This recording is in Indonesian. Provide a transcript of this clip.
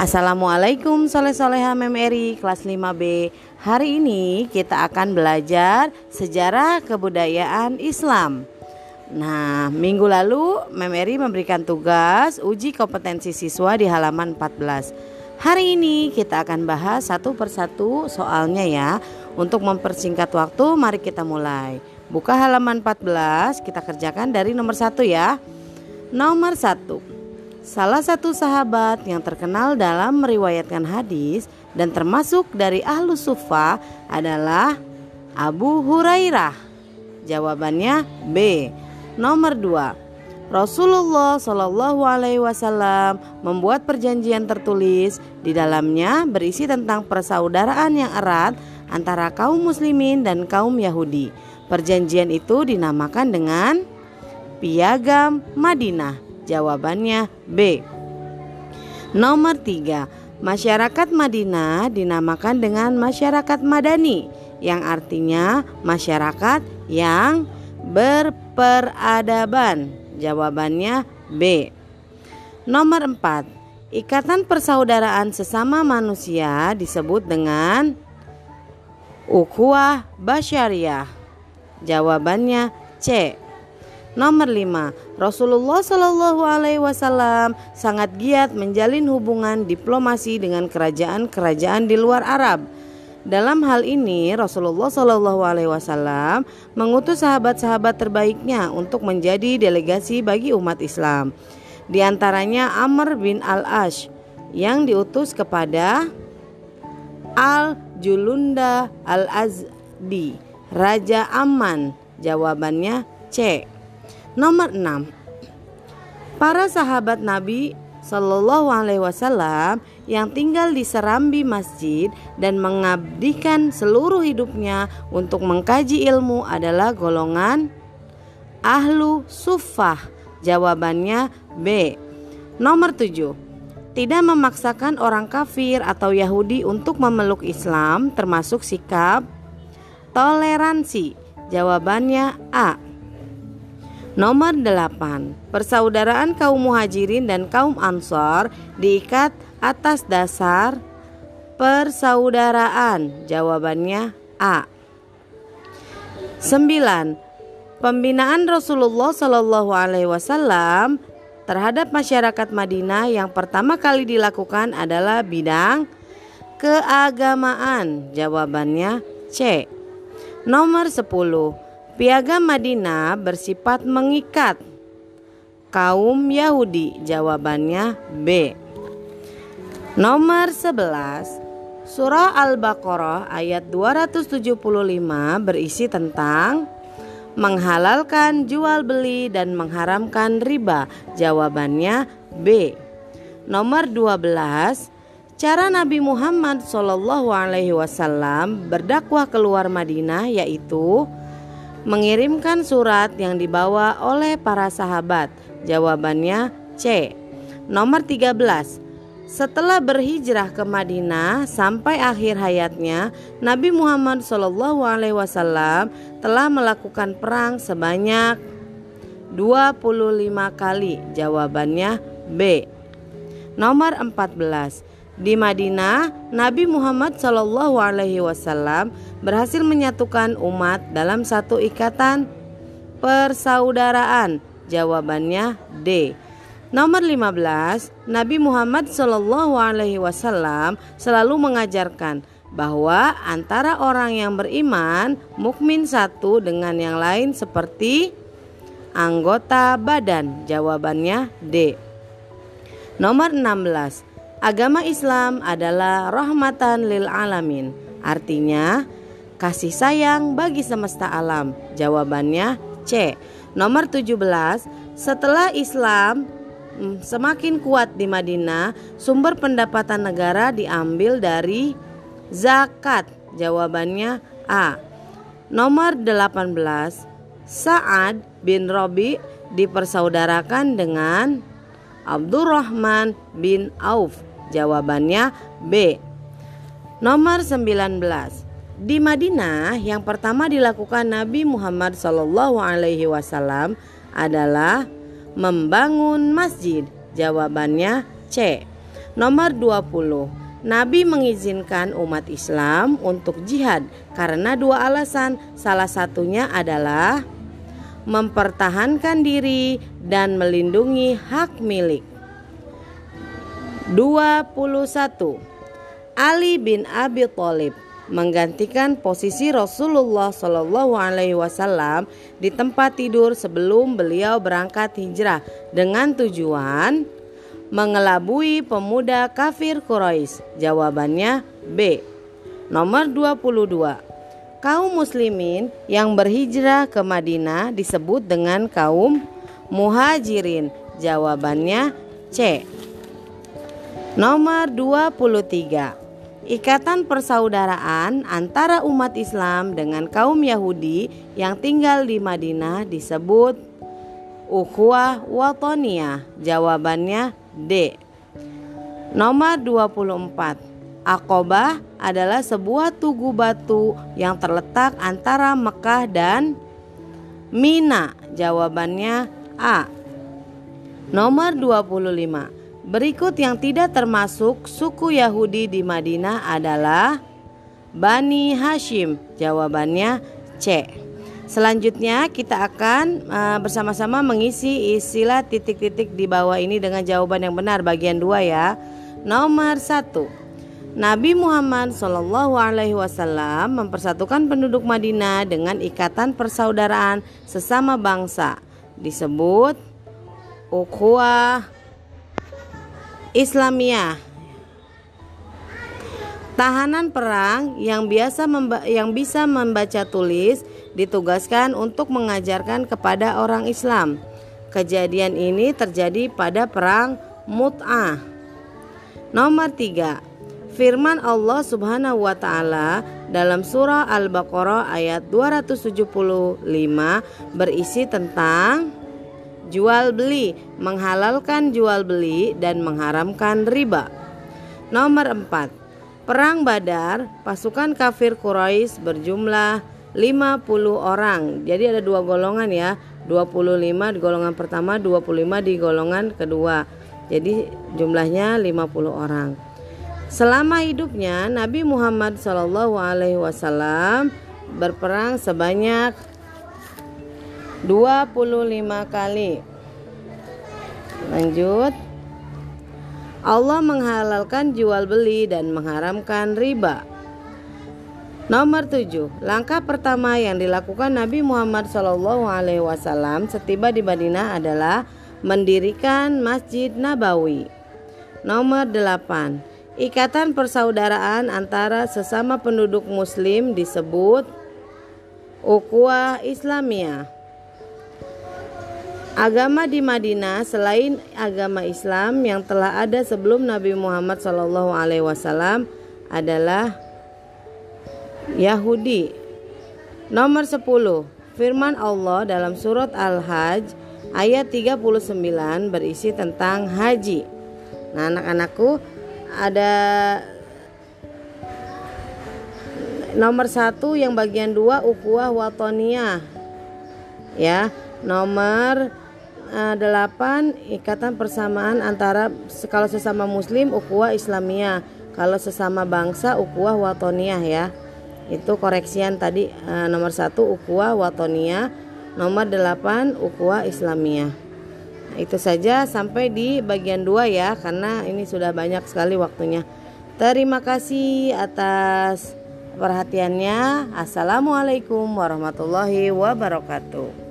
Assalamualaikum soleh soleha memeri kelas 5B Hari ini kita akan belajar sejarah kebudayaan Islam. Nah minggu lalu memeri memberikan tugas uji kompetensi siswa di halaman 14 Hari ini kita akan bahas satu persatu soalnya ya. Untuk mempersingkat waktu mari kita mulai. Buka halaman 14 kita kerjakan dari nomor satu ya. Nomor satu Salah satu sahabat yang terkenal dalam meriwayatkan hadis dan termasuk dari ahlu sufa adalah Abu Hurairah. Jawabannya B. Nomor 2. Rasulullah Shallallahu Alaihi Wasallam membuat perjanjian tertulis di dalamnya berisi tentang persaudaraan yang erat antara kaum muslimin dan kaum Yahudi. Perjanjian itu dinamakan dengan Piagam Madinah. Jawabannya B. Nomor 3. Masyarakat Madinah dinamakan dengan masyarakat Madani yang artinya masyarakat yang berperadaban. Jawabannya B. Nomor 4. Ikatan persaudaraan sesama manusia disebut dengan ukhuwah basyariah. Jawabannya C. Nomor 5. Rasulullah Shallallahu alaihi wasallam sangat giat menjalin hubungan diplomasi dengan kerajaan-kerajaan di luar Arab. Dalam hal ini Rasulullah Shallallahu alaihi wasallam mengutus sahabat-sahabat terbaiknya untuk menjadi delegasi bagi umat Islam. Di antaranya Amr bin Al-Ash yang diutus kepada Al-Julunda Al-Azdi, Raja Amman. Jawabannya C. Nomor 6. Para sahabat Nabi Shallallahu alaihi wasallam yang tinggal di serambi masjid dan mengabdikan seluruh hidupnya untuk mengkaji ilmu adalah golongan ahlu sufah. Jawabannya B. Nomor 7. Tidak memaksakan orang kafir atau Yahudi untuk memeluk Islam termasuk sikap toleransi. Jawabannya A. Nomor 8. Persaudaraan kaum muhajirin dan kaum ansor diikat atas dasar persaudaraan. Jawabannya A. 9. Pembinaan Rasulullah Shallallahu alaihi wasallam terhadap masyarakat Madinah yang pertama kali dilakukan adalah bidang keagamaan. Jawabannya C. Nomor 10 Piagam Madinah bersifat mengikat kaum Yahudi. Jawabannya B. Nomor 11. Surah Al-Baqarah ayat 275 berisi tentang menghalalkan jual beli dan mengharamkan riba. Jawabannya B. Nomor 12. Cara Nabi Muhammad Wasallam berdakwah keluar Madinah yaitu mengirimkan surat yang dibawa oleh para sahabat? Jawabannya C. Nomor 13. Setelah berhijrah ke Madinah sampai akhir hayatnya, Nabi Muhammad SAW telah melakukan perang sebanyak 25 kali. Jawabannya B. Nomor 14. Di Madinah, Nabi Muhammad Shallallahu Alaihi Wasallam berhasil menyatukan umat dalam satu ikatan persaudaraan. Jawabannya D. Nomor 15, Nabi Muhammad Shallallahu Alaihi Wasallam selalu mengajarkan bahwa antara orang yang beriman mukmin satu dengan yang lain seperti anggota badan. Jawabannya D. Nomor 16, Agama Islam adalah rahmatan lil alamin. Artinya kasih sayang bagi semesta alam. Jawabannya C. Nomor 17, setelah Islam hmm, semakin kuat di Madinah, sumber pendapatan negara diambil dari zakat. Jawabannya A. Nomor 18, Sa'ad bin Robi dipersaudarakan dengan Abdurrahman bin Auf Jawabannya B. Nomor 19. Di Madinah yang pertama dilakukan Nabi Muhammad wasallam adalah membangun masjid. Jawabannya C. Nomor 20. Nabi mengizinkan umat Islam untuk jihad karena dua alasan. Salah satunya adalah mempertahankan diri dan melindungi hak milik. 21. Ali bin Abi Thalib menggantikan posisi Rasulullah Shallallahu Alaihi Wasallam di tempat tidur sebelum beliau berangkat hijrah dengan tujuan mengelabui pemuda kafir Quraisy? Jawabannya B. Nomor 22. Kaum muslimin yang berhijrah ke Madinah disebut dengan kaum muhajirin. Jawabannya C. Nomor 23. Ikatan persaudaraan antara umat Islam dengan kaum Yahudi yang tinggal di Madinah disebut ukhuwah watoniyah. Jawabannya D. Nomor 24. Akobah adalah sebuah tugu batu yang terletak antara Mekah dan Mina. Jawabannya A. Nomor 25. Berikut yang tidak termasuk suku Yahudi di Madinah adalah Bani Hashim. Jawabannya C. Selanjutnya kita akan uh, bersama-sama mengisi istilah titik-titik di bawah ini dengan jawaban yang benar bagian dua ya. Nomor satu, Nabi Muhammad Shallallahu Alaihi Wasallam mempersatukan penduduk Madinah dengan ikatan persaudaraan sesama bangsa disebut ukhuwah Islamiyah Tahanan perang yang biasa yang bisa membaca tulis ditugaskan untuk mengajarkan kepada orang Islam. Kejadian ini terjadi pada perang Mut'ah. Nomor 3. Firman Allah Subhanahu wa taala dalam surah Al-Baqarah ayat 275 berisi tentang jual beli, menghalalkan jual beli dan mengharamkan riba. Nomor 4. Perang Badar, pasukan kafir Quraisy berjumlah 50 orang. Jadi ada dua golongan ya, 25 di golongan pertama, 25 di golongan kedua. Jadi jumlahnya 50 orang. Selama hidupnya Nabi Muhammad wasallam berperang sebanyak 25 kali. Lanjut. Allah menghalalkan jual beli dan mengharamkan riba. Nomor 7. Langkah pertama yang dilakukan Nabi Muhammad SAW setiba di Madinah adalah mendirikan Masjid Nabawi. Nomor 8. Ikatan persaudaraan antara sesama penduduk muslim disebut Ukhuwah Islamiyah. Agama di Madinah selain agama Islam yang telah ada sebelum Nabi Muhammad SAW adalah Yahudi. Nomor 10. Firman Allah dalam surat Al-Hajj ayat 39 berisi tentang haji. Nah, anak-anakku ada nomor satu yang bagian dua ukuah watonia ya. Nomor 8 ikatan persamaan antara kalau sesama muslim ukhuwah islamiyah. Kalau sesama bangsa ukhuwah watoniyah ya. Itu koreksian tadi uh, nomor satu ukhuwah watoniyah. Nomor 8 ukhuwah islamiyah. Itu saja sampai di bagian 2 ya karena ini sudah banyak sekali waktunya. Terima kasih atas perhatiannya assalamualaikum warahmatullahi wabarakatuh